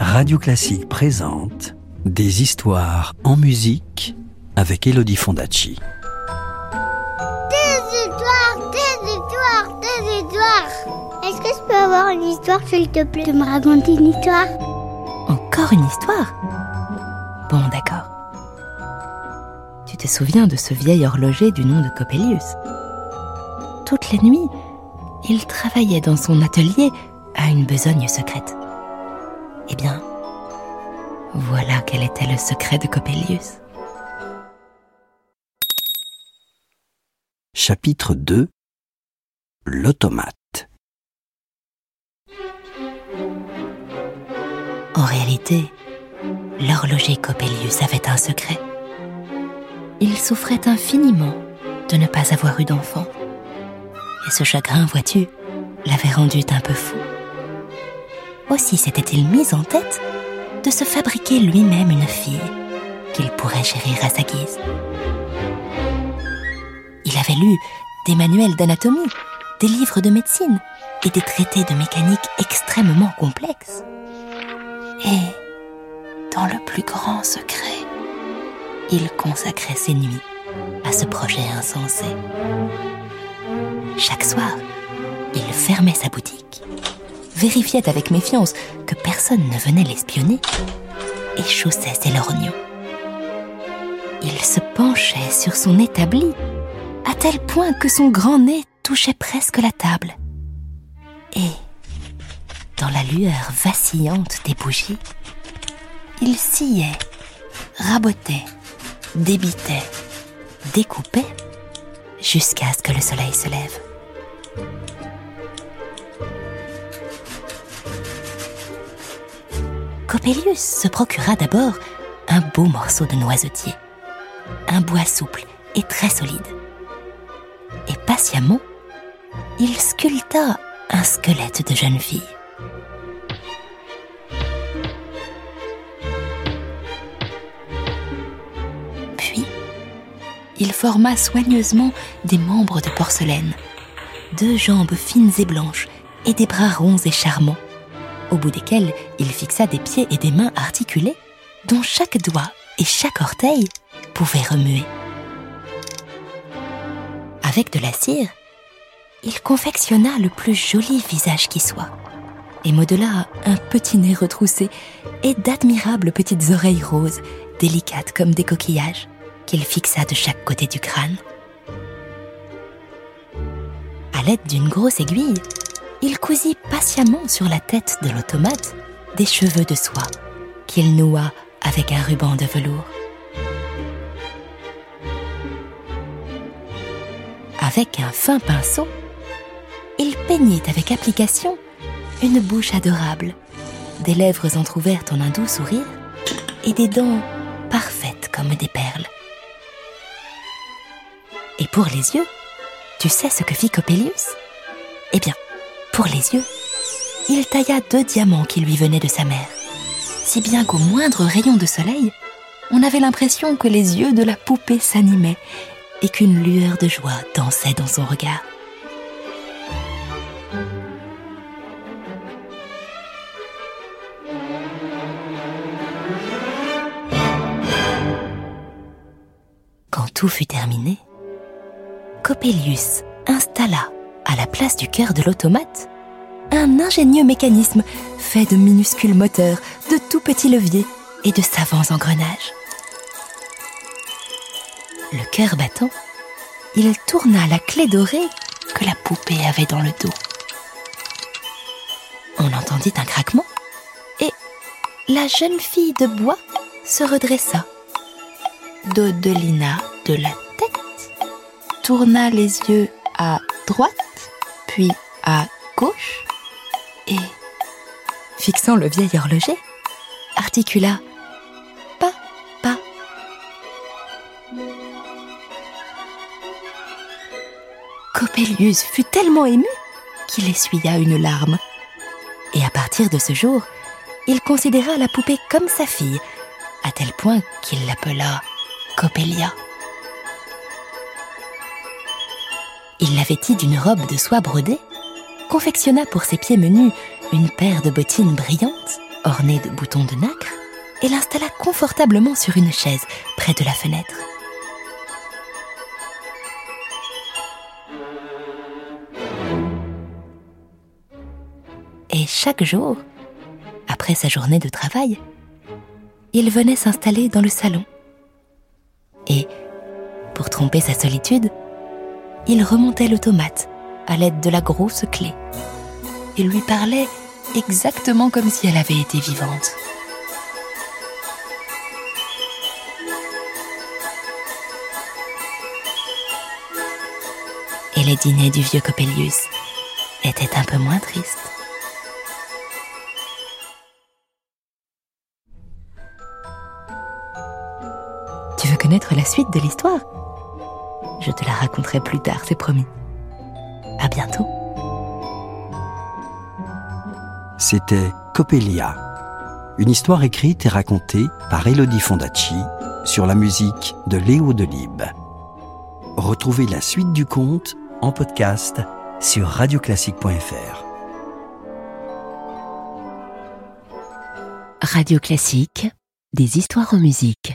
Radio Classique présente Des histoires en musique avec Elodie Fondacci. Des histoires, des histoires, des histoires. Est-ce que je peux avoir une histoire, s'il te plaît, de me raconter une histoire? Encore une histoire? Bon, d'accord. Tu te souviens de ce vieil horloger du nom de Coppelius? Toutes les nuits, il travaillait dans son atelier à une besogne secrète. Eh bien, voilà quel était le secret de Coppelius. Chapitre 2 L'automate. En réalité, l'horloger Coppelius avait un secret. Il souffrait infiniment de ne pas avoir eu d'enfant. Et ce chagrin, vois-tu, l'avait rendu un peu fou. Aussi s'était-il mis en tête de se fabriquer lui-même une fille qu'il pourrait chérir à sa guise. Il avait lu des manuels d'anatomie, des livres de médecine et des traités de mécanique extrêmement complexes. Et, dans le plus grand secret, il consacrait ses nuits à ce projet insensé. Chaque soir, il fermait sa boutique, vérifiait avec méfiance que personne ne venait l'espionner et chaussait ses lorgnons. Il se penchait sur son établi à tel point que son grand nez touchait presque la table. Et, dans la lueur vacillante des bougies, il sciait, rabotait, débitait, découpait jusqu'à ce que le soleil se lève. Coppelius se procura d'abord un beau morceau de noisetier, un bois souple et très solide. Et patiemment, il sculpta un squelette de jeune fille. Puis, il forma soigneusement des membres de porcelaine, deux jambes fines et blanches et des bras ronds et charmants, au bout desquels il fixa des pieds et des mains articulés, dont chaque doigt et chaque orteil pouvaient remuer. Avec de la cire, il confectionna le plus joli visage qui soit, et modela un petit nez retroussé et d'admirables petites oreilles roses, délicates comme des coquillages, qu'il fixa de chaque côté du crâne. À l'aide d'une grosse aiguille, il cousit patiemment sur la tête de l'automate des cheveux de soie qu'il noua avec un ruban de velours. Avec un fin pinceau, il peignit avec application une bouche adorable, des lèvres entr'ouvertes en un doux sourire et des dents parfaites comme des perles. Et pour les yeux, tu sais ce que fit Coppelius Eh bien, pour les yeux, il tailla deux diamants qui lui venaient de sa mère, si bien qu'au moindre rayon de soleil, on avait l'impression que les yeux de la poupée s'animaient et qu'une lueur de joie dansait dans son regard. Quand tout fut terminé, Coppelius installa à la place du cœur de l'automate un ingénieux mécanisme fait de minuscules moteurs, de tout petits leviers et de savants engrenages. Le cœur battant, il tourna la clé dorée que la poupée avait dans le dos. On entendit un craquement et la jeune fille de bois se redressa, dodelina de la tête, tourna les yeux à droite, à gauche, et, fixant le vieil horloger, articula pas, pas. Coppelius fut tellement ému qu'il essuya une larme. Et à partir de ce jour, il considéra la poupée comme sa fille, à tel point qu'il l'appela Coppelia. Il la vêtit d'une robe de soie brodée, confectionna pour ses pieds menus une paire de bottines brillantes, ornée de boutons de nacre et l'installa confortablement sur une chaise près de la fenêtre. Et chaque jour, après sa journée de travail, il venait s'installer dans le salon. Et, pour tromper sa solitude, il remontait l'automate à l'aide de la grosse clé. Il lui parlait exactement comme si elle avait été vivante. Et les dîners du vieux Coppelius étaient un peu moins tristes. Tu veux connaître la suite de l'histoire? Je te la raconterai plus tard, c'est promis. À bientôt. C'était Coppelia, une histoire écrite et racontée par Elodie Fondacci sur la musique de Léo Delibes. Retrouvez la suite du conte en podcast sur radioclassique.fr. Radio Classique, des histoires en musique.